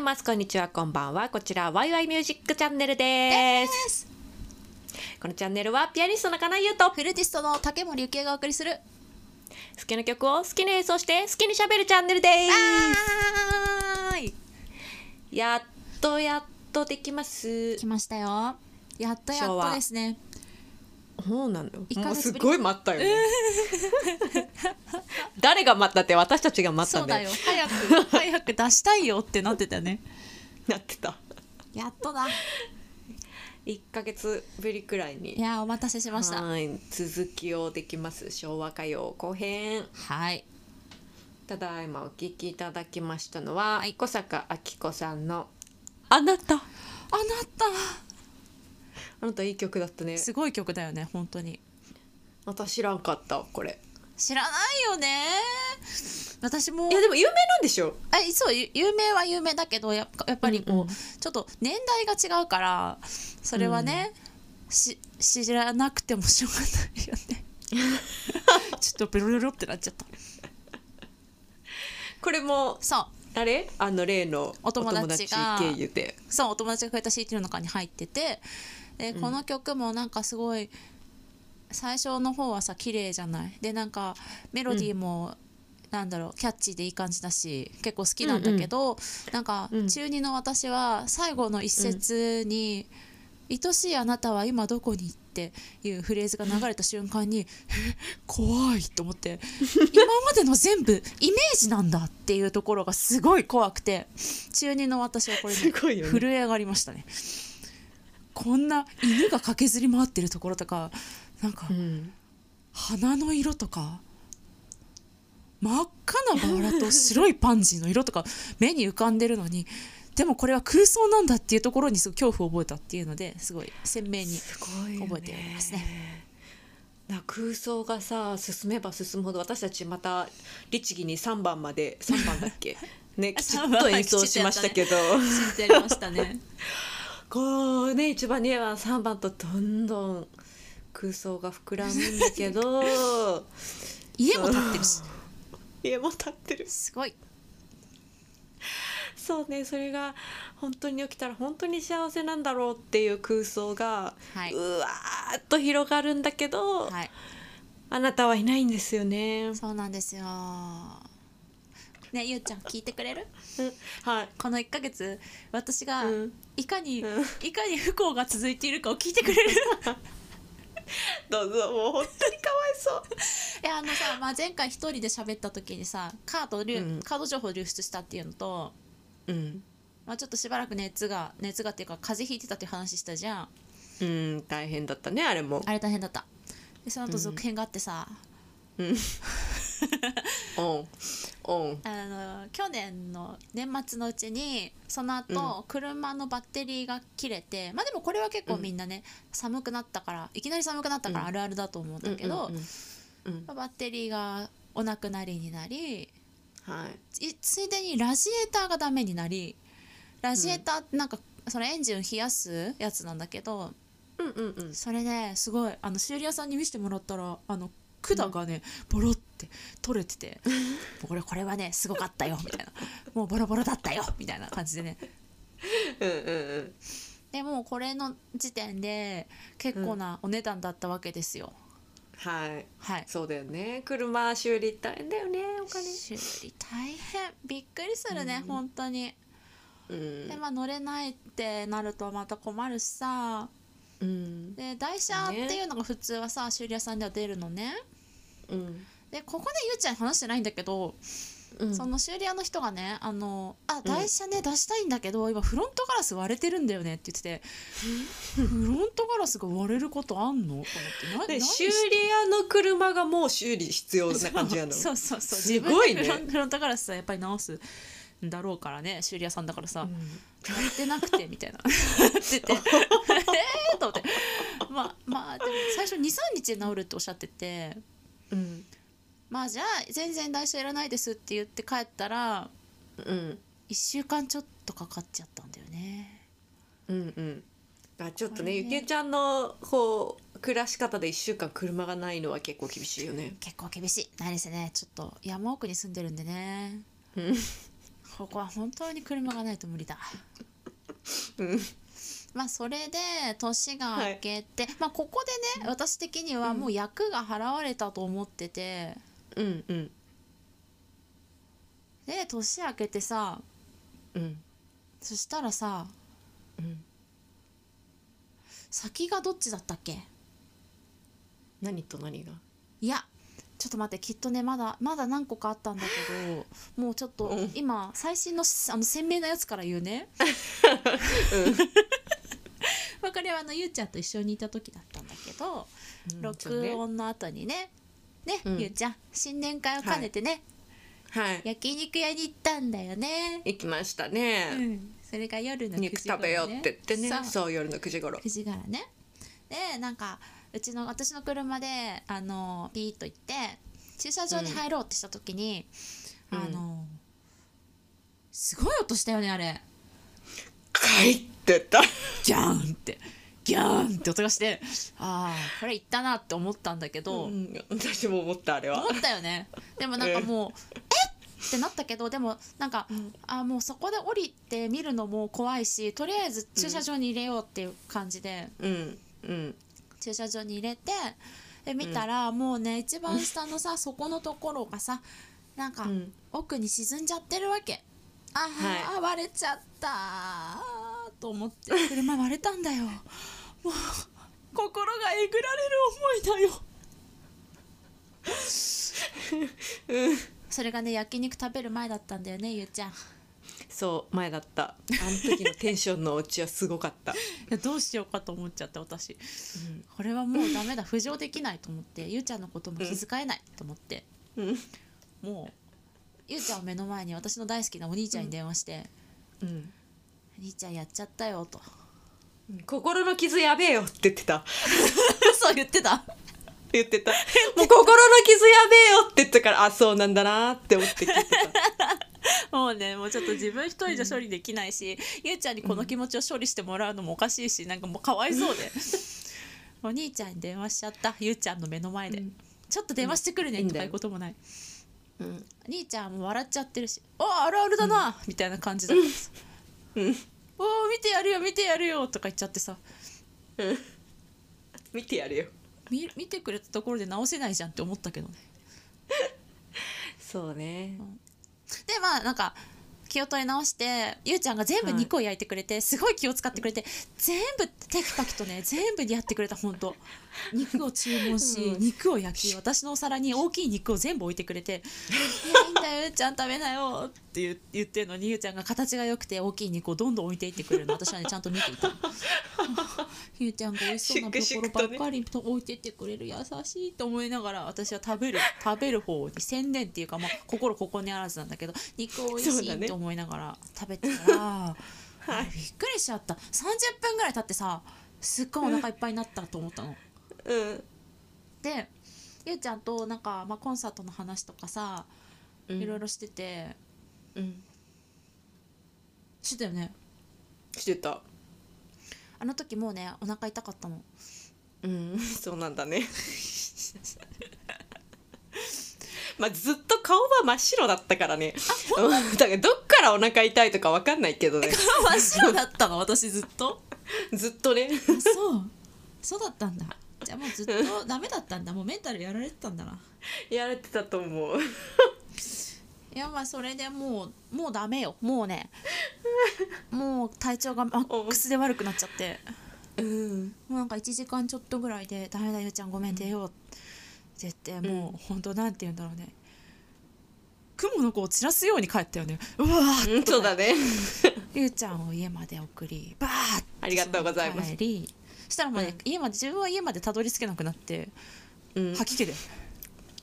ます。こんにちはこんばんは。こちらワイワイミュージックチャンネルです。このチャンネルはピアニストの金井優とフルーティストの竹森幸恵がお送りする好きな曲を好きに演奏して好きに喋るチャンネルです。やっとやっとできます。来ましたよ。やっとやっとですねそうなのもうすごい待ったよ、ね、誰が待ったって私たちが待ったそうだんだよ。よ早く 早く出したいよってなってたよね。なってた。やっとだ。1ヶ月ぶりくらいいにやお待たせしました。はい。続きをできます。昭和歌謡後編。はい。ただいまお聴きいただきましたのは、はい。小坂明子さんの「あなた」あなあなたいい曲だったね。たすごい曲だよね本当に。私知らんかったこれ。知らないよね。私も。いやでも有名なんでしょ？えそうゆ有名は有名だけどやっぱやっぱりこう、うんうん。ちょっと年代が違うからそれはね、し知らなくてもしょうがないよね。ちょっとベロベロってなっちゃった。これもそう。あれ？あの例のお友達がそうお友達がくれた CD の中に入っててでこの曲もなんかすごい最初の方はさ綺麗じゃない？でなんかメロディーも、なんだろうキャッチーでいい感じだし結構好きなんだけど、なんかうん中二の私は最後の一節に「愛しいあなたは今どこに?」っていうフレーズが流れた瞬間に「え怖い!」と思って今までの全部イメージなんだっていうところがすごい怖くて中二の私はこれねすごいよね震え上がりましたねこんな犬が駆けずり回ってるところとかなんかうん。花の色とか真っ赤なバラと白いパンジーの色とか目に浮かんでるのにでもこれは空想なんだっていうところにすごい恐怖を覚えたっていうのですごい鮮明に覚えておりますね。な空想がさ進めば進むほど私たちまた律儀に3番まで3番だっけ？ねきちっと演奏しましたけど。知ってやりましたねこうね一番2番3番とどんどん空想が膨らむんだけど 家も建ってるし。家も立ってる。すごい。そうねそれが本当に起きたら本当に幸せなんだろうっていう空想が、はい。うわーっと広がるんだけど、はい。あなたはいないんですよね。そうなんですよねゆうちゃん聞いてくれる？うん。はい。この1ヶ月私がうん。いかに、うん。いかに不幸が続いているかを聞いてくれる？どうぞもう本当にかわいそう。いやあのさ、まあ、前回一人で喋った時にさカード流、うん。カード情報流出したっていうのと、うん、まあ、ちょっとしばらく熱が熱がっていうか風邪ひいてたっていう話したじゃん。うん、大変だったねあれも。あれ大変だった。でその後続編があってさ、うん。オンオン。あの去年の年末のうちにその後、車のバッテリーが切れてまあでもこれは結構みんなね、寒くなったからいきなり寒くなったからあるあるだと思うんだけど、うんうんうんうんバッテリーがお亡くなりになりはい。いついでにラジエーターがダメになりラジエーターってなんか、そのエンジンを冷やすやつなんだけどうんうんうん。それねすごいあの修理屋さんに見せてもらったらあの管がね、ボロって取れてて「これこれはねすごかったよ」みたいな「もうボロボロだったよ」みたいな感じでね。うんうんうん。でもうこれの時点で結構なお値段だったわけですよ、はい。はい。そうだよね。車修理大変だよねお金。修理大変。びっくりするね、本当に。うん。でまあ乗れないってなるとまた困るしさ。うん。で台車っていうのが普通はさ修理屋さんでは出るのねうん。でここでゆうちゃんに話してないんだけど、うん。その修理屋の人がねあのあ台車ね、出したいんだけど今フロントガラス割れてるんだよねって言っててフロントガラスが割れることあんの？と思って。な何で修理屋の車がもう修理必要な感じなの。そうそうそうすごいね。自分でフロントガラスはやっぱり直す。んだろうからね修理屋さんだからさ、うん。割れてなくてみたいな。って言って。えーと思って。まあまあでも最初23日で治るっておっしゃっててうん。まあじゃあ全然台車いらないですって言って帰ったらうん。1週間ちょっとかかっちゃったんだよね。うんうん。あちょっとねね。ゆきえちゃんのこう暮らし方で一週間車がないのは結構厳しいよね。結構厳しい。何せね。ちょっと山奥に住んでるんでね。うん。ここは本当に車がないと無理だ。うんまあそれで年が明けて、まあここでね私的にはもう役が払われたと思ってて、うんうん。で年明けてさうん。そしたらさうん。先がどっちだったっけ？何と何が？いやちょっと待ってきっとねまだまだ何個かあったんだけど もうちょっとうん。今最新のあの鮮明なやつから言うね。ま あこれはあのゆうちゃんと一緒にいた時だったんだけど、録音の後にねね、うん。ゆうちゃん新年会を兼ねてね、はい。焼肉屋に行ったんだよね、行きましたうね、ん、それが夜の9時肉食べようって言ってね。そうそう。夜の9時頃。9時からね。でなんかうちの私の車であのピーッと行って駐車場に入ろうってした時に、うん。あのすごい音したよねあれ帰ってた。ギャーンって。ギャーンって音がしてああこれ行ったなって思ったんだけど、うん私も思ったあれは。思ったよね。でもなんかもう、えっ？ってなったけどでもなんか、ん。あもうそこで降りて見るのも怖いしとりあえず駐車場に入れようっていう感じで、うん。うん。駐車場に入れてで見たら、もうね一番下のさ底のところがさなんか、うん。奥に沈んじゃってるわけあ、はい。あ割れちゃった。と思って車割れたんだよ。もう心がえぐられる思いだよ。それがね焼肉食べる前だったんだよねゆうちゃん。いそう前だった。あの時のテンションの落ちはすごかった、やどうしようかと思っちゃって私。うん。これはもうダメだ。浮上できないと思ってゆうちゃんのことも気遣えないと思って、うん。もうゆうちゃんを目の前に私の大好きなお兄ちゃんに電話してうん「兄ちゃんやっちゃったよ」と。心の傷やべえよって言ってた。そう言ってた。言ってた。もう心の傷やべえよって言ったからあそうなんだなって思って聞いて もうねもうちょっと自分一人じゃ処理できないし、ゆうちゃんにこの気持ちを処理してもらうのもおかしいしなんかもうかわいそうで。お兄ちゃんに電話しちゃった。ゆうちゃんの目の前で、うん。ちょっと電話してくるねうんとかいうこともない、た、うん。兄ちゃんも笑っちゃってるし「おあるあるだな」みたいな感じだからさうん「おー見てやるよ見てやるよ」とか言っちゃってさ。うん。見てやるよ。見見てくれたところで直せないじゃんって思ったけどね。そうね。でまあなんか気を取り直してゆうちゃんが全部肉を焼いてくれて、すごい気を使ってくれて全部テキパキとね全部やってくれた本当肉を注文し、うん。肉を焼き私のお皿に大きい肉を全部置いてくれて「いやいいんだよゆう ちゃん食べなよ」って言う言ってるの。にゆうちゃんが形が良くて大きい肉をどんどん置いていってくれるの。私はねちゃんと見ていた。ゆうちゃんが美味しそうなところばっかりと置いてってくれる。優しいと思いながら私は食べる 食べる方に専念っていうか、まあ、心ここにあらずなんだけど肉美味しいって思いながら食べてたら、びっくりしちゃった。30分ぐらい経ってさすっごいお腹いっぱいになったと思ったの。うん。でゆうちゃんとなんか、まあ、コンサートの話とかさうん。いろいろしてて、うん。してたよね。してた。あの時もうねお腹痛かったのうんそうなんだね。まあずっと顔は真っ白だったからね。うん。だからどっからお腹痛いとかわかんないけどね。真っ白だったの？私ずっと？ずっとね。あそう。そうだったんだじゃあもうずっとダメだったんだ。もうメンタルやられてたんだな。やられてたと思う。いやまあそれでもうもうダメよ。もうね もう体調がマックスで悪くなっちゃって。うん。もうなんか1時間ちょっとぐらいで「ダメだゆうちゃんごめん出よう」って言ってもう本当なんて言うんだろうね。雲の子を散らすように帰ったよね。うわーうんそうだねゆうちゃんを家まで送りバーッありがとうございます。帰り。そしたらもうね、うん。家まで自分は家までたどり着けなくなってうん。吐き気で。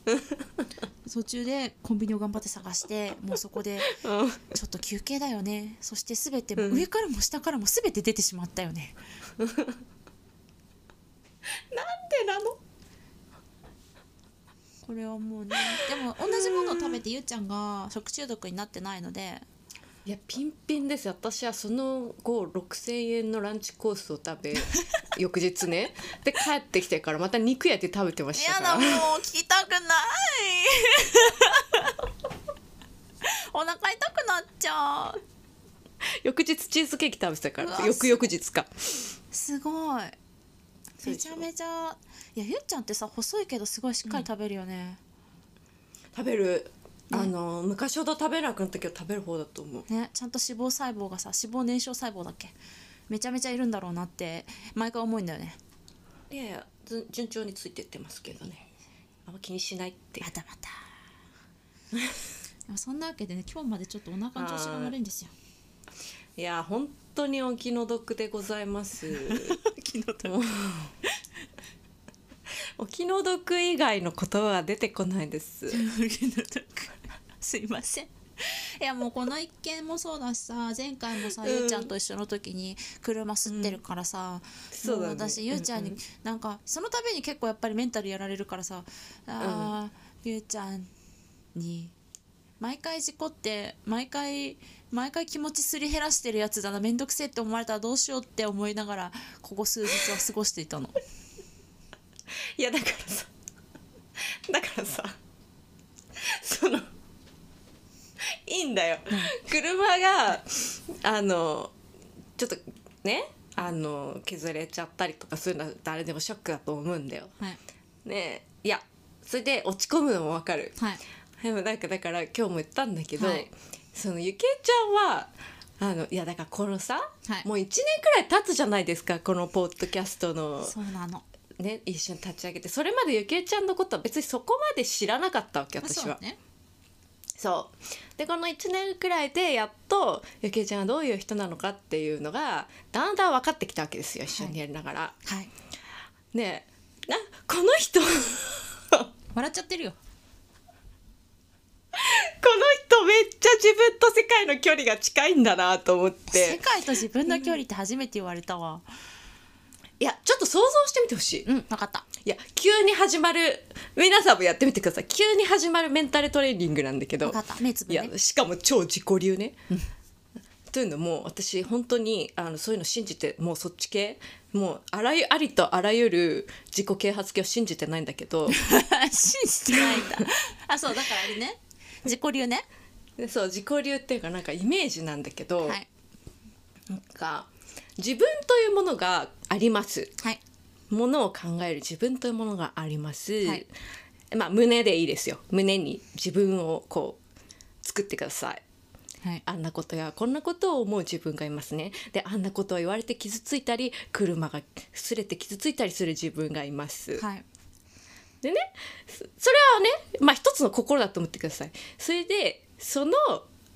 途中でコンビニを頑張って探してもうそこでうん。ちょっと休憩だよね。そして全てうん。上からも下からも全て出てしまったよね、なんでなの？これはもうねでも同じものを食べてゆうちゃんが食中毒になってないのでいやピンピンです私はその後6,000円のランチコースを食べ 翌日ね。で帰ってきてからまた肉焼いて食べてましたから。もう聞きたくない。お腹痛くなっちゃう。翌日チーズケーキ食べてたから翌々日か。すごい。めちゃめちゃいやゆっちゃんってさ細いけどすごいしっかり食べるよね、食べるあの昔ほど食べなくなったけど食べる方だと思う。ねちゃんと脂肪細胞がさ脂肪燃焼細胞だっけ？めちゃめちゃいるんだろうなって毎回思うんだよね。いやいやず順調についてってますけどね。あんま気にしないって。またまた。そんなわけでね今日までちょっとお腹の調子が悪いんですよ。いや本当にお気の毒でございます。気の毒。お気の毒以外の言葉が出てこないです。気の毒 すいません。いやもうこの一件もそうだしさ前回もさ、うん。ゆうちゃんと一緒の時に車吸ってるからさ、そうだね。もう私ゆうちゃんに、うんうん。なんかその度に結構やっぱりメンタルやられるからさあー、ゆうちゃんに毎回事故って毎回毎回気持ちすり減らしてるやつだな面倒くせえって思われたらどうしようって思いながらここ数日は過ごしていたの。いやだからさだからさそのいいんだよ、車があのちょっとねあの削れちゃったりとかするのは誰でもショックだと思うんだよ。はい。ねえいやそれで落ち込むのもわかる。はい。でもなんかだから今日も言ったんだけど、はい。そのゆきえちゃんはあのいやだからこのさ、はい。もう1年くらい経つじゃないですかこのポッドキャストの。そうなの。ね一緒に立ち上げて。それまでゆきえちゃんのことは別にそこまで知らなかったわけまあ私は。そうねそう。でこの1年くらいでやっとゆきえちゃんがどういう人なのかっていうのがだんだん分かってきたわけですよ一緒にやりながら。はい。ねえなこの人この笑っちゃってるよ。人めっちゃ自分と世界の距離が近いんだなと思っ世て界と自分の距離って初めて言われたわいやちょっと想像してみてほしい。うん分かった。いや急に始まる皆さんもやってみてください。急に始まるメンタルトレーニングなんだけど。分かった。目つぶいね。やしかも超自己流ね。というのも私本当にあのそういうの信じてもうそっち系。もうあらゆありとあらゆる自己啓発系を信じてないんだけど。信じてないんだ。あそうだからあれね。自己流ね。でそう自己流っていうかなんかイメージなんだけど、はい。なんか自分というものがあります。はい。ものを考える自分というものがあります、はい。まあ胸でいいですよ。胸に自分をこう作ってください。はい。あんなことやこんなことを思う自分がいますね。であんなことを言われて傷ついたり車が擦れて傷ついたりする自分がいます、はい。でねそそれはねまあ一つの心だと思ってください。それでその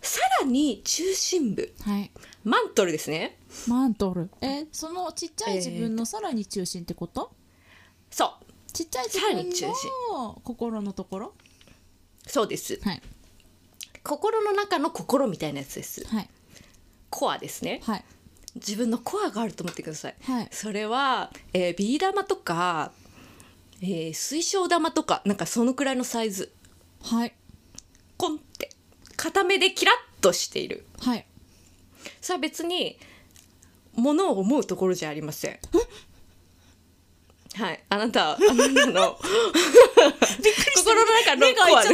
さらに中心部はいマントルですね。マントル。えそのちっちゃい自分のさらに中心ってこと、そう。ちっちゃい自分の心。のところ？そうです。はい。心の中の心みたいなやつです。はい。コアですね。はい。自分のコアがあると思ってください、はい。それは、えービー玉とか、えー水晶玉とかなんかそのくらいのサイズ。はい。コンって。固めでキラッとしている。はいそれは別にものを思うところじゃありません。はい。あなたあなたの心の中のコアで。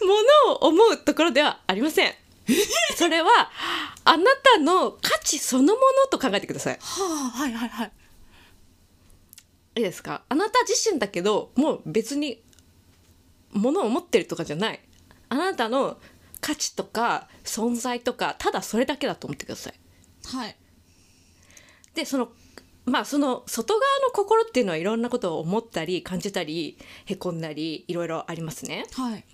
ものを思うところではありません。それはあなたの価値そのものと考えてください。はあはいはいはい。いいですか？あなた自身だけどもう別に物を持ってるとかじゃない。あなたの価値とか存在とかただそれだけだと思ってください。はい。でそのまあその外側の心っていうのはいろんなことを思ったり感じたりへこんだりいろいろありますね。はい。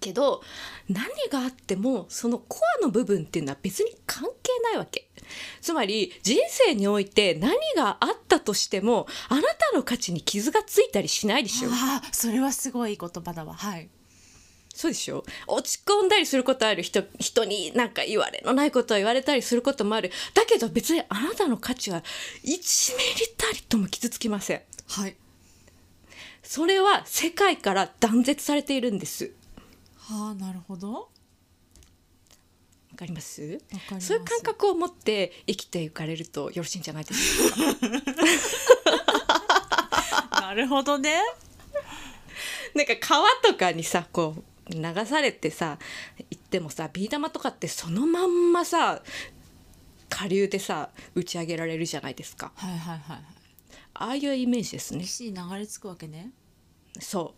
けど何があってもそのコアの部分っていうのは別に関係ないわけつまり人生において何があったとしてもあなたの価値に傷がついたりしないでしょ。ああそれはすごい言葉だわ。はい。そうでしょ。落ち込んだりすることある人人になんか言われのないことを言われたりすることもある。だけど別にあなたの価値は1ミリたりとも傷つきません。はい。それは世界から断絶されているんです。はあなるほどわかります？そういう感覚を持って生きていかれるとよろしいんじゃないですか？な なるほどね。なんか川とかにさこう流されてさ行ってもさビー玉とかってそのまんまさ下流でさ打ち上げられるじゃないですか。はいはいはいはい。ああいうイメージですね。岸に流れ着くわけね。そ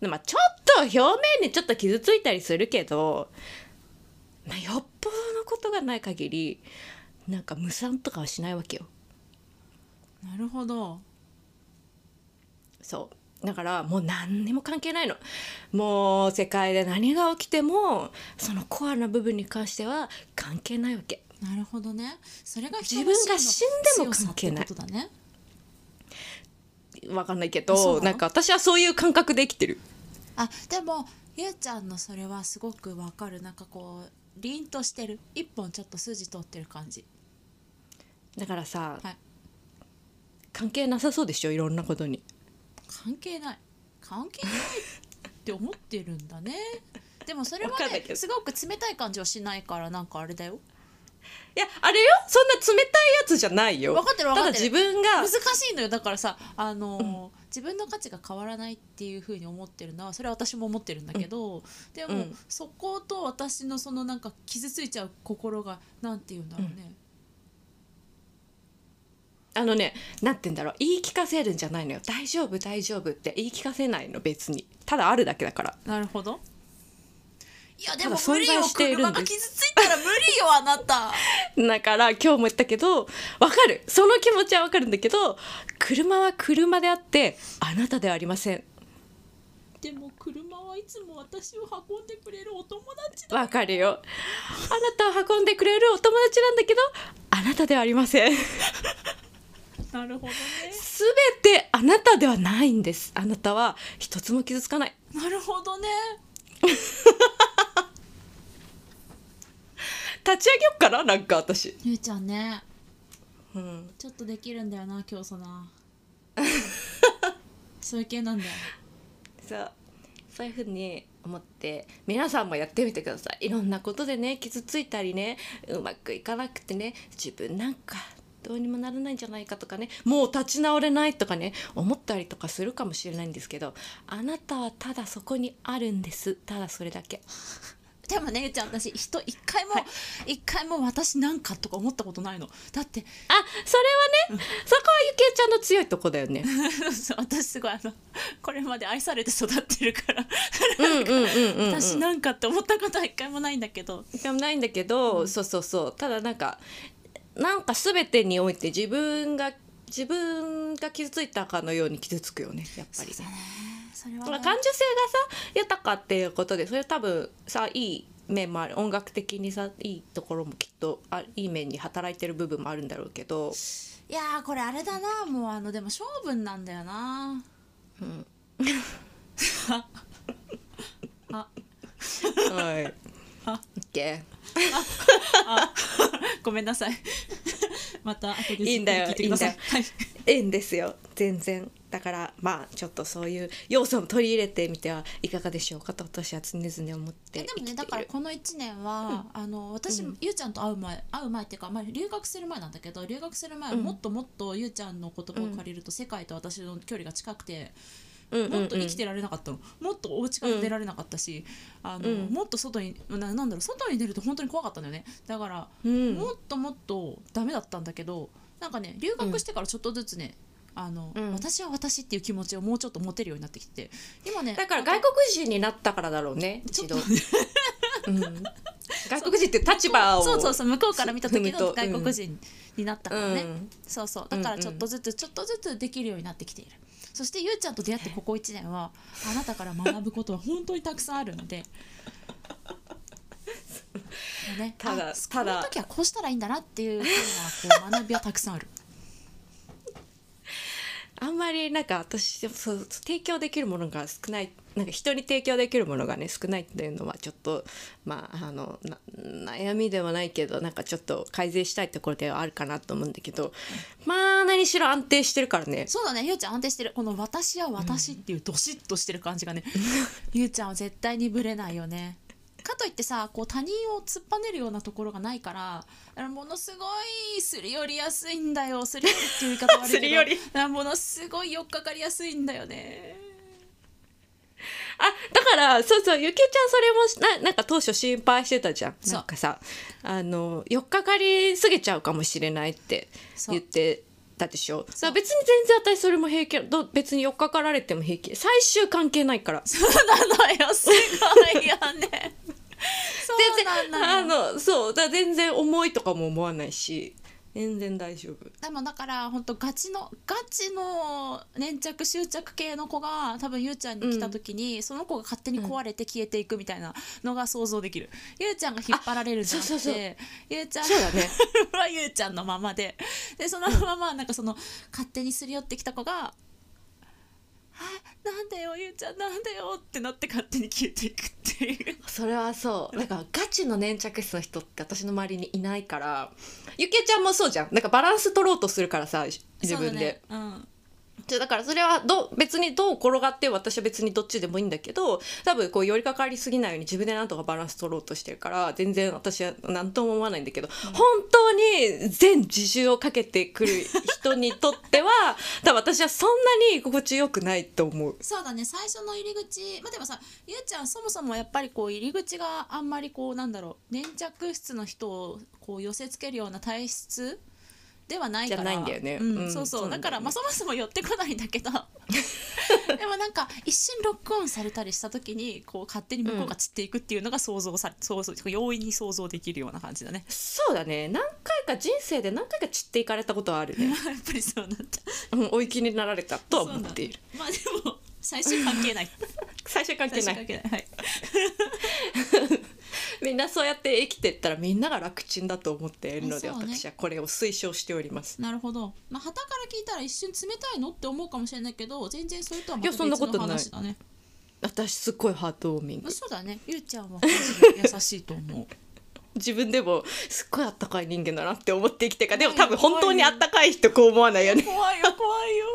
う。でまあちょっと表面にちょっと傷ついたりするけど、まあ、よっぽどのことがない限りなんか無産とかはしないわけよ。なるほど。そう。だからもう何にも関係ないの。もう世界で何が起きてもそのコアな部分に関しては関係ないわけ。なるほどね。それが人自分が死んでも関係ない。だね。わかんないけどなんか私はそういう感覚で生きてる。あでもゆうちゃんのそれはすごくわかる。なんかこう凛としてる。一本ちょっと筋通ってる感じ。だからさ、はい。関係なさそうでしょ？いろんなことに。関係ない。関係ないって思ってるんだね。でもそれはねすごく冷たい感じはしないからなんかあれだよ。いやあれよ？そんな冷たいやつじゃないよ。分かってる分かってる。ただ自分が難しいのよ。だからさあのー自分の価値が変わらないっていうふうに思ってるのはそれは私も思ってるんだけど、でも、うん。そこと私のそのなんか傷ついちゃう心がなんて言うんだろうね、あのねなんて言うんだろう。言い聞かせるんじゃないのよ。大丈夫大丈夫って言い聞かせないの別に。ただあるだけだから。なるほどいやでも無理よ。車が傷ついたら無理よあなた。だから今日も言ったけどわかる。その気持ちはわかるんだけど車は車であってあなたではありません。でも車はいつも私を運んでくれるお友達だ。わかるよ。あなたを運んでくれるお友達なんだけどあなたではありません。なるほどね。すべてあなたではないんです。あなたは一つも傷つかない。なるほどね 立ち上げよっかななんか私。ゆうちゃんね。うん。ちょっとできるんだよな今日そな。そういう系なんだよ。そう。そういうふうに思って皆さんもやってみてください。いろんなことでね傷ついたりねうまくいかなくてね自分なんかどうにもならないんじゃないかとかねもう立ち直れないとかね思ったりとかするかもしれないんですけどあなたはただそこにあるんです。ただそれだけでもねゆうちゃん私人一回も一、回も私なんかとか思ったことないの。だってあそれはねそこはゆきえちゃんの強いとこだよね。そ う私すごいあのこれまで愛されて育ってるから。うんうんうんうん、うん、私なんかって思ったことは一回もないんだけど。でもないんだけど、そうそうそう。ただなんかなんか全てにおいて自分が自分が傷ついたかのように傷つくよねやっぱり。それは。感受性がさ豊かっていうことでそれ多分さいい面もある音楽的にさいいところもきっとあいい面に働いてる部分もあるんだろうけど。いやーこれあれだなもうあのでも勝負なんだよな。うん。あはい。あ OK ごめんなさい。また後でいいんだよ聞いてくださいいい。いいんですよ全然だからまあちょっとそういう要素も取り入れてみてはいかがでしょうかと私は常々思ってえでもねだからこの1年は、あの私、うんゆうちゃんと会う前会う前っていうか、まあ、留学する前なんだけど留学する前はうん。もっともっとゆうちゃんの言葉を借りると、世界と私の距離が近くてうん。うん。うんもっと生きてられなかったの、もっとお家から出られなかったし、あのうん。もっと外にななんだろう外に出ると本当に怖かったんだよね。だから、うん。もっともっとダメだったんだけどなんかね留学してからちょっとずつね、あのうん。私は私っていう気持ちをもうちょっと持てるようになってきて今ねだから外国人になったからだろうね一度、うん、外国人って立場をそう。そうそう向こうから見た時の外国人になったからね、うん。そうそう。だからちょっとずつちょっとずつできるようになってきている。そしてゆうちゃんと出会ってここ1年はあなたから学ぶことは本当にたくさんあるので。ね、ただあただ。この時はこうしたらいいんだなっていうふうなこう学びはたくさんあるあんまりなんか私そう提供できるものが少ないなんか人に提供できるものがね少ないっていうのはちょっとまああのな悩みではないけどなんかちょっと改善したいところではあるかなと思うんだけどまあ何しろ安定してるからね。そうだねゆうちゃん安定してる。この「私は私」っていうドシッとしてる感じがね、ゆうちゃんは絶対にぶれないよねかといってさこう他人を突っぱねるようなところがないからものすごいすり寄りやすいんだよ。すり寄りっていう言い方悪いけど。すり寄り。ものすごい寄っかかりやすいんだよね。あだからそうそうゆきちゃんそれもななんか当初心配してたじゃん。なんかさあの寄っかかりすぎちゃうかもしれないって言ってたでしょ？だから別に全然私それも平気。ど別に寄っかかられても平気。最終関係ないから。そうなのよ。すごいよね。そうなんだあよのそう。だ全然重いとかも思わないし全然大丈夫。でもだから本当ガチのガチの粘着執着系の子が多分ゆうちゃんに来た時に、その子が勝手に壊れて消えていくみたいなのが想像できる、ゆうちゃんが引っ張られるんじゃなくてゆうちゃんそうだね。はゆうちゃんのままで。でそのままなんかその勝手にすり寄ってきた子が「あなんだよゆうちゃんなんだよ」ってなって勝手に消えていくっていう。それはそう。なんかガチの粘着質の人って私の周りにいないから。ゆきえちゃんもそうじゃん。なんかバランス取ろうとするからさ自分で、そうだねじゃだからそれはど別にどう転がって私は別にどっちでもいいんだけど多分こう寄りかかりすぎないように自分でなんとかバランス取ろうとしてるから全然私は何とも思わないんだけど、本当に全自重をかけてくる人にとっては 多分私はそんなに居心地よくないと思う。そうだね最初の入り口まあでもさゆうちゃんそもそもやっぱりこう入り口があんまりこうなんだろう粘着質の人をこう寄せつけるような体質ではないから。じゃないんだよね。うんうんそうそう。ね。だからまあそもそも寄ってこないんだけど。でもなんか一瞬ロックオンされたりした時にこう勝手に向こうが散っていくっていうのが想像さ想像容易に想像できるような感じだね。そうだね。何回か人生で何回か散っていかれたことはあるね、やっぱりそうなんだ。うん、お行きになられたとは思っている。まあでも 最終関係ない。最初関係最ない。終関係ない。はいみんなそうやって生きてったらみんなが楽ちんだと思っているので、ね私はこれを推奨しておりますなるほど。まあ、旗から聞いたら一瞬冷たいのって思うかもしれないけど、全然それとはまたいやそんな別のことない話だね。私すっごいハートウォーミングまあそうだね。ゆうちゃんは 優しいと思う。自分でもすっごいあったかい人間だなって思って生きてるからでも多分本当にあったかい人こう思わないよね本怖いよ、怖いよ。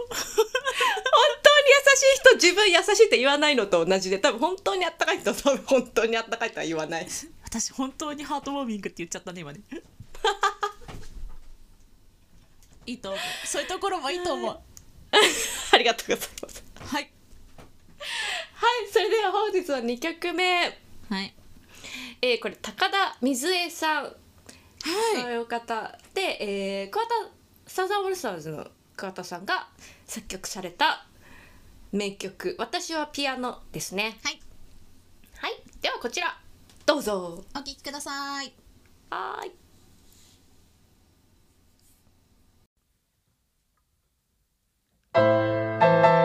当に優しい人自分優しいって言わないのと同じで多分本当にあったかい人は多分本当にあったかいとは言わない私、本当にハートウォーミングって言っちゃったね、今ね。いいと思う。そういうところもいいと思う。ありがとうございますはい。はいそれでは本日は2曲目はい。えーこれ高田水江さんそうはい。いう方で、えー、桑田サザンオールスターズの桑田さんが作曲された名曲「私はピアノ」ですねはい。はいではこちらどうぞお聞きください。はーい「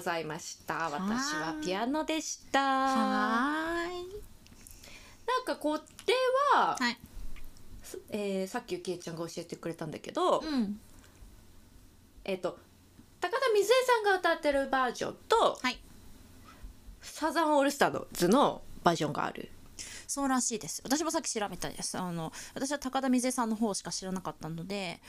ざいました。私はピアノでした。はーい。なんかこれは、はい。えーさっきゆきえちゃんが教えてくれたんだけど、うん。えっ、と高田水江さんが歌ってるバージョンと、はい。サザンオールスターズのバージョンがある。そうらしいです。私もさっき調べたです。あの私は高田水江さんの方しか知らなかったので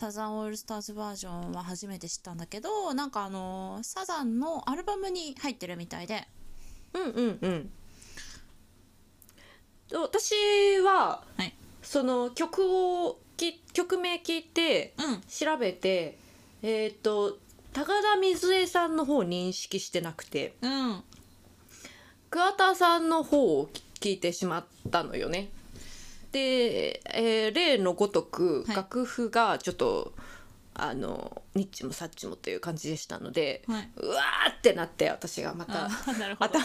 サザンオールスターズバージョンは初めて知ったんだけどなんかあのサザンのアルバムに入ってるみたいで。うんうんうん。私ははい。その曲をき曲名聞いてうん。調べてえっ、と高田水江さんの方を認識してなくて。うん。桑田さんの方を聞いてしまったのよね。で、えー例のごとくはい。楽譜がちょっと、あのニッチもサッチもという感じでしたので、はい。うわーってなって私がまた頭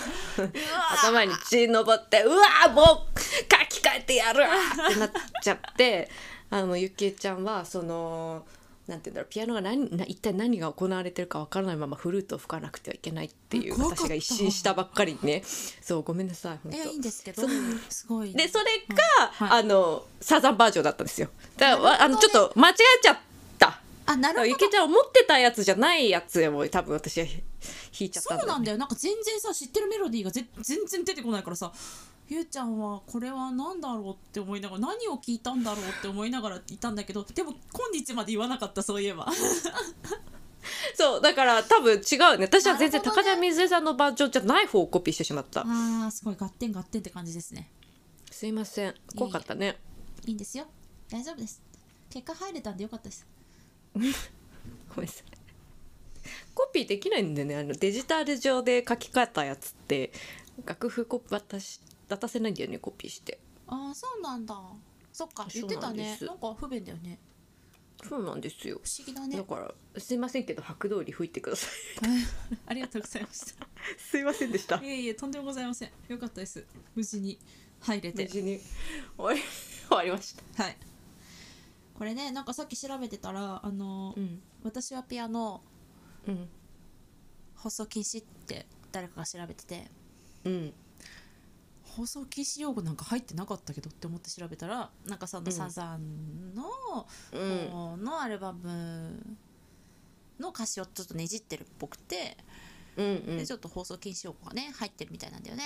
頭に血のぼってうわーもう書き換えてやるってなっちゃってあのゆきえちゃんはそのなんて言うんだろうピアノが何な一体何が行われてるかわからないままフルートを吹かなくてはいけないっていう私が一新したばっかりにね。そうごめんなさい本いやいいん当ですけどすごい。でそれが、はい。あのサザンバージョンだったんですよ。だから、わあのちょっと間違えちゃった。あなるほど。ゆきえちゃん思ってたやつじゃないやつを多分私は弾いちゃったね、そうなんだよ。なんか全然さ知ってるメロディーがぜ全然出てこないからさゆうちゃんはこれは何だろうって思いながら何を聞いたんだろうって思いながらいたんだけどでも今日まで言わなかったそういえば。そうだから多分違うね。私は全然高田水江さんのバージョンじゃない方をコピーしてしまった。あーすごいガッテンガッテンって感じですね。すいません。怖かったね。いいんですよ。大丈夫です。結果入れたんでよかったです。ごめんなさい。コピーできないんでね。あのデジタル上で書き換えたやつって楽譜コピー渡し渡せないんだよねコピーして。ああそうなんだ。そっか言ってたね。なんか不便だよね。そうなんですよ。不思議だね。だからすいませんけど拍通り吹いてください。ありがとうございました。すいませんでした。いえいえとんでもございません。よかったです。無事に入れて。無事に。終わり終わりました。はい。これねなんかさっき調べてたらあの、うん。私はピアノうん。放送禁止って誰かが調べてて。うん放送禁止用語なんか入ってなかったけどって思って調べたらなんかそのうん。サザンのうん方のアルバムの歌詞をちょっとねじってるっぽくて、うんうん。でちょっと放送禁止用語がね入ってるみたいなんだよね。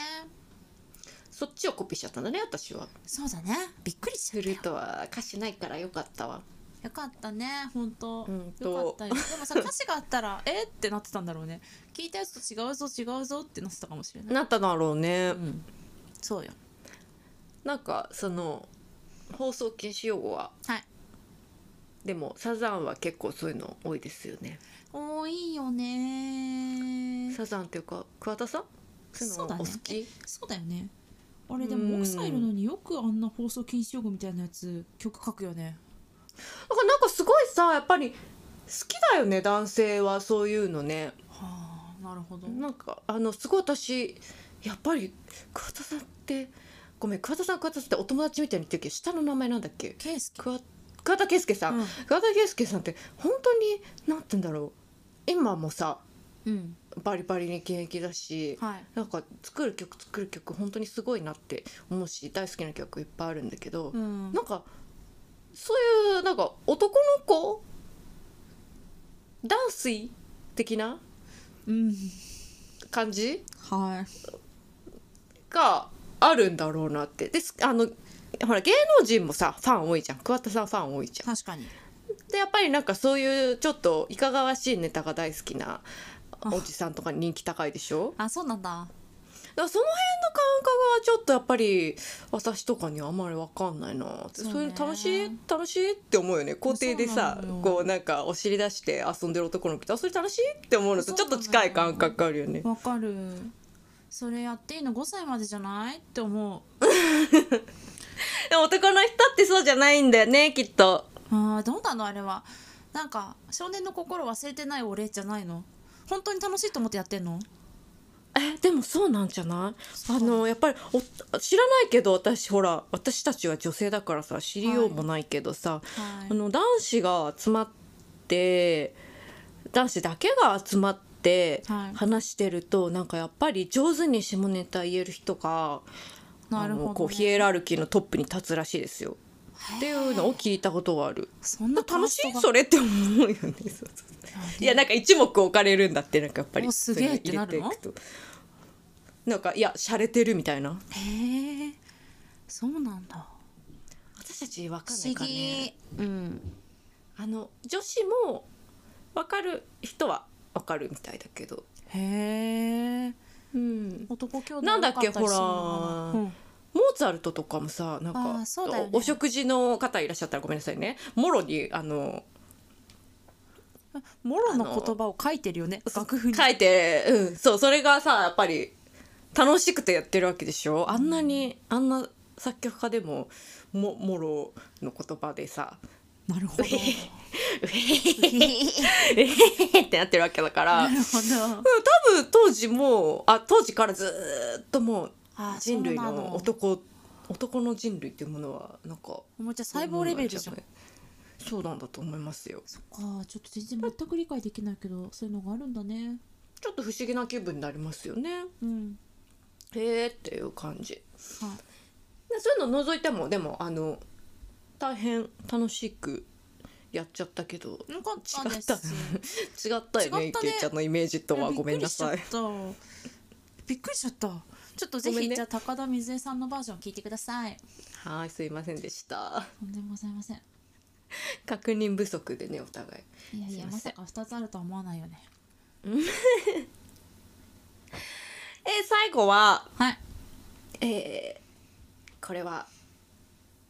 そっちをコピーしちゃったんだね私は。そうだね。びっくりしちゃったよ。フルートは歌詞ないからよかったわ。よかったね。本当。うんと。よかったよ。でもさ歌詞があったら えってなってたんだろうね。聞いたやつと違うぞ違うぞってなってたかもしれない。なっただろうね、うんそうよ。なんかその放送禁止用語ははい。でもサザンは結構そういうの多いですよね。多いよね。サザンっていうか桑田さん？そういうのお好き？そうだよね。あれでうん。も奥さんいるのによくあんな放送禁止用語みたいなやつ曲書くよね。だからなんかすごいさやっぱり好きだよね男性はそういうのね。はあなるほど。なんかあのすごい私やっぱり桑田さんってごめん桑田さん桑田さんってお友達みたいに言ってるけど下の名前なんだっけ？ケイスケ桑桑田佳祐さん、うん。桑田佳祐さんって本当になんて言うんだろう。今もさうん。バリバリに現役だし、はい。なんか作る曲作る曲本当にすごいなって思うし大好きな曲いっぱいあるんだけど、うん。なんかそういうなんか男の子？ダンスイ的なうん。感じ？はいがあるんだろうなって。ですあのほら芸能人もさファン多いじゃん。桑田さんファン多いじゃん。確かに。でやっぱりなんかそういうちょっといかがわしいネタが大好きなおじさんとかに人気高いでしょ？あそうなんだ。だその辺の感覚はちょっとやっぱり私とかにはあんまり分かんないなって。そういうの楽しい楽しいって思うよね。校庭でさこうなんかお尻出して遊んでる男の子とあそれ楽しいって思うのとちょっと近い感覚あるよね。わかるそれやっていいの？5歳までじゃない？って思う。で も男の人ってそうじゃないんだよねきっと。あーどうなの？あれは。なんか少年の心忘れてない俺じゃないの？本当に楽しいと思ってやってんの？えでもそうなんじゃない？あのやっぱりお知らないけど私ほら私たちは女性だからさ知りようもないけどさ、はい。あの男子が集まって男子だけが集まっってはい。話してると、なんかやっぱり上手に下ネタ言える人がなるほど、ね、こうヒエラルキーのトップに立つらしいですよ。っていうのを聞いたことがある。そんな楽しいそそれって思うよね。いやなんか一目置かれるんだってなんかやっぱりおすげえってなるの？なんかいや洒落てるみたいな。へえそうなんだ。私たちわかんないかね。議。うん。あの女子もわかる人はわかるみたいだけど。へえうん。男兄弟なんだっけほらモーツァルトとかもさなんあかね。おお食事の方いらっしゃったらごめんなさいね。もろにあのうん、モロの言葉を書いてるよね。楽譜に。書いてうん。そうそれがさやっぱり楽しくてやってるわけでしょ。あんなに、あんな作曲家でもももろの言葉でさ。なるほど「うへへ」ってなってるわけだからなるほどうん多分当時もあ当時からずっともうあー人類の男男の人類っていうものはなんかおもちゃ細胞レベルじゃんそうなんだと思いますよそっかちょっと全然全く理解できないけどそういうのがあるんだねちょっと不思議な気分になりますよねうんへーっていう感じはいそういうの除いてもでもあの大変楽しくやっちゃったけど。よかった違った。違ったよね違ったちゃんのイメージとは。やごめんなさい。びっくりしちゃった。ちょっとぜひ、ね。じゃあ高田水江さんのバージョン聞いてください。はいすいませんでした。とんでもございません。確認不足でねお互い。いやいやまさか2つあるとは思わないよね。えー最後ははい。えーこれは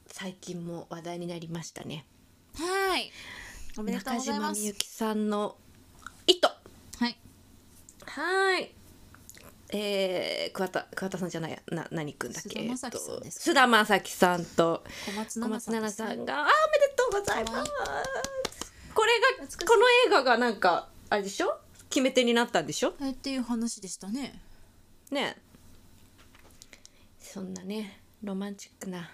最近も話題になりましたねはい。おめでとう中ございます。島みゆきさんの「糸」はい。はい。えー、桑田桑田さんじゃないや。な何くんだっけ？菅田将暉ささんと。小松菜奈さんが。あーおめでとうございます。これがこの映画がなんかあれでしょ？決め手になったんでしょ？えっていう話でしたね。ね。そんなねロマンチックな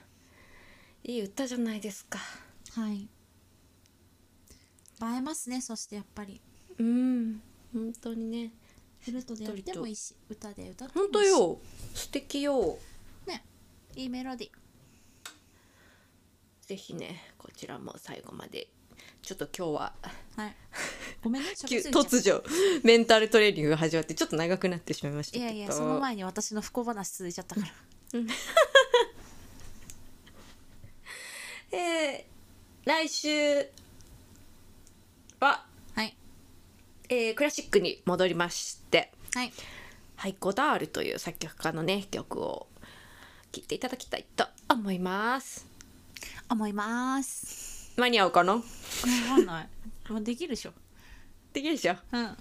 いい歌じゃないですか。はい映えますねそしてやっぱり。うん本当にね。フルートでやってもいいし歌で歌ってもいい本し当よ。素敵よ。ねいいメロディぜひねこちらも最後まで。ちょっと今日は。はい。ごめんね 突如メンタルトレーニングが始まってちょっと長くなってしまいましたいやいやその前に私の不幸話続いちゃったから。えー来週は、はいえークラシックに戻りましてはい。ハイコダールという作曲家のね曲を聴いていただきたいと思います。思います。間に合うかな？わかんない。もうできるでしょ。できるでしょ？うん。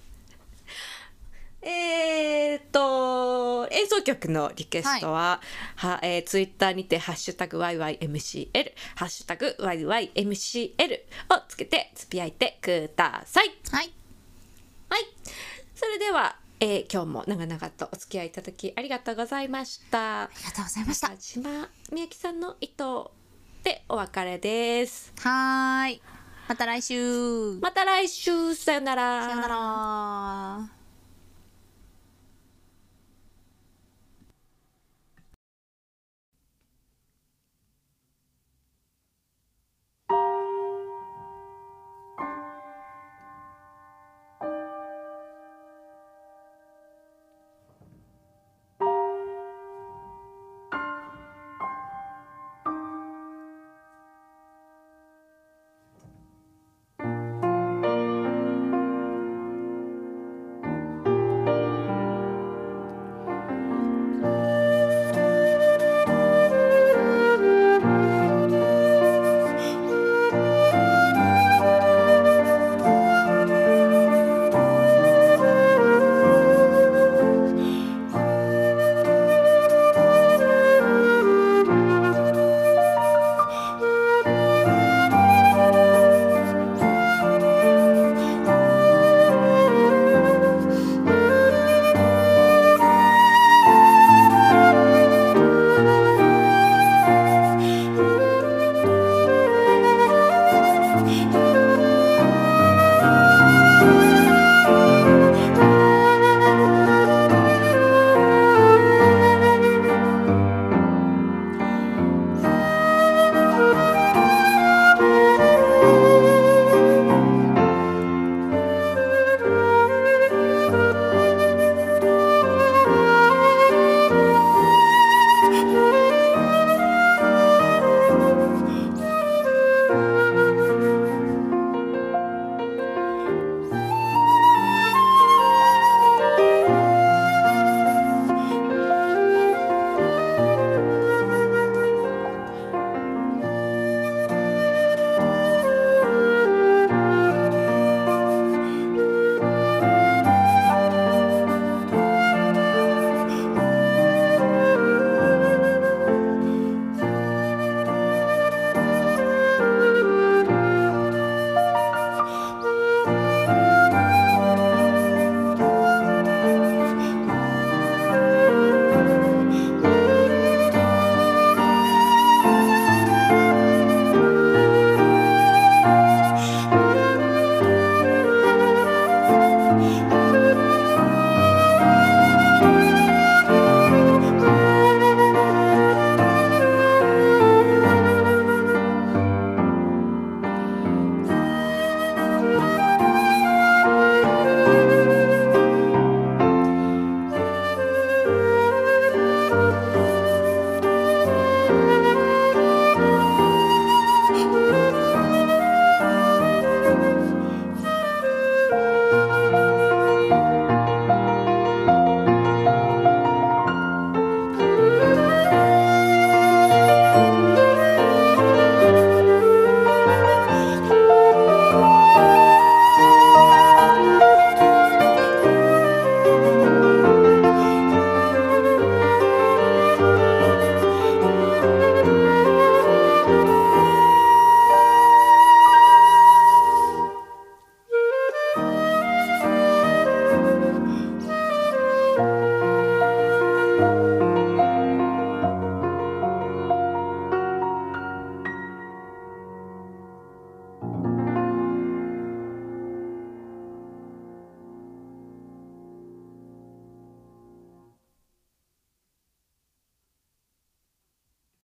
えー、っと演奏曲のリクエストは、はえー、ツイッターにて「ハッシュタグ #YYMCL」「ハッシュタグ #YYMCL」をつけてつぶやいてください。はいはい、それでは、えー今日も長々とお付き合いいただきありがとうございました。ありがとうございました中島みゆきさんの糸でお別れです。はーいまた来週また来週さよなら。さよなら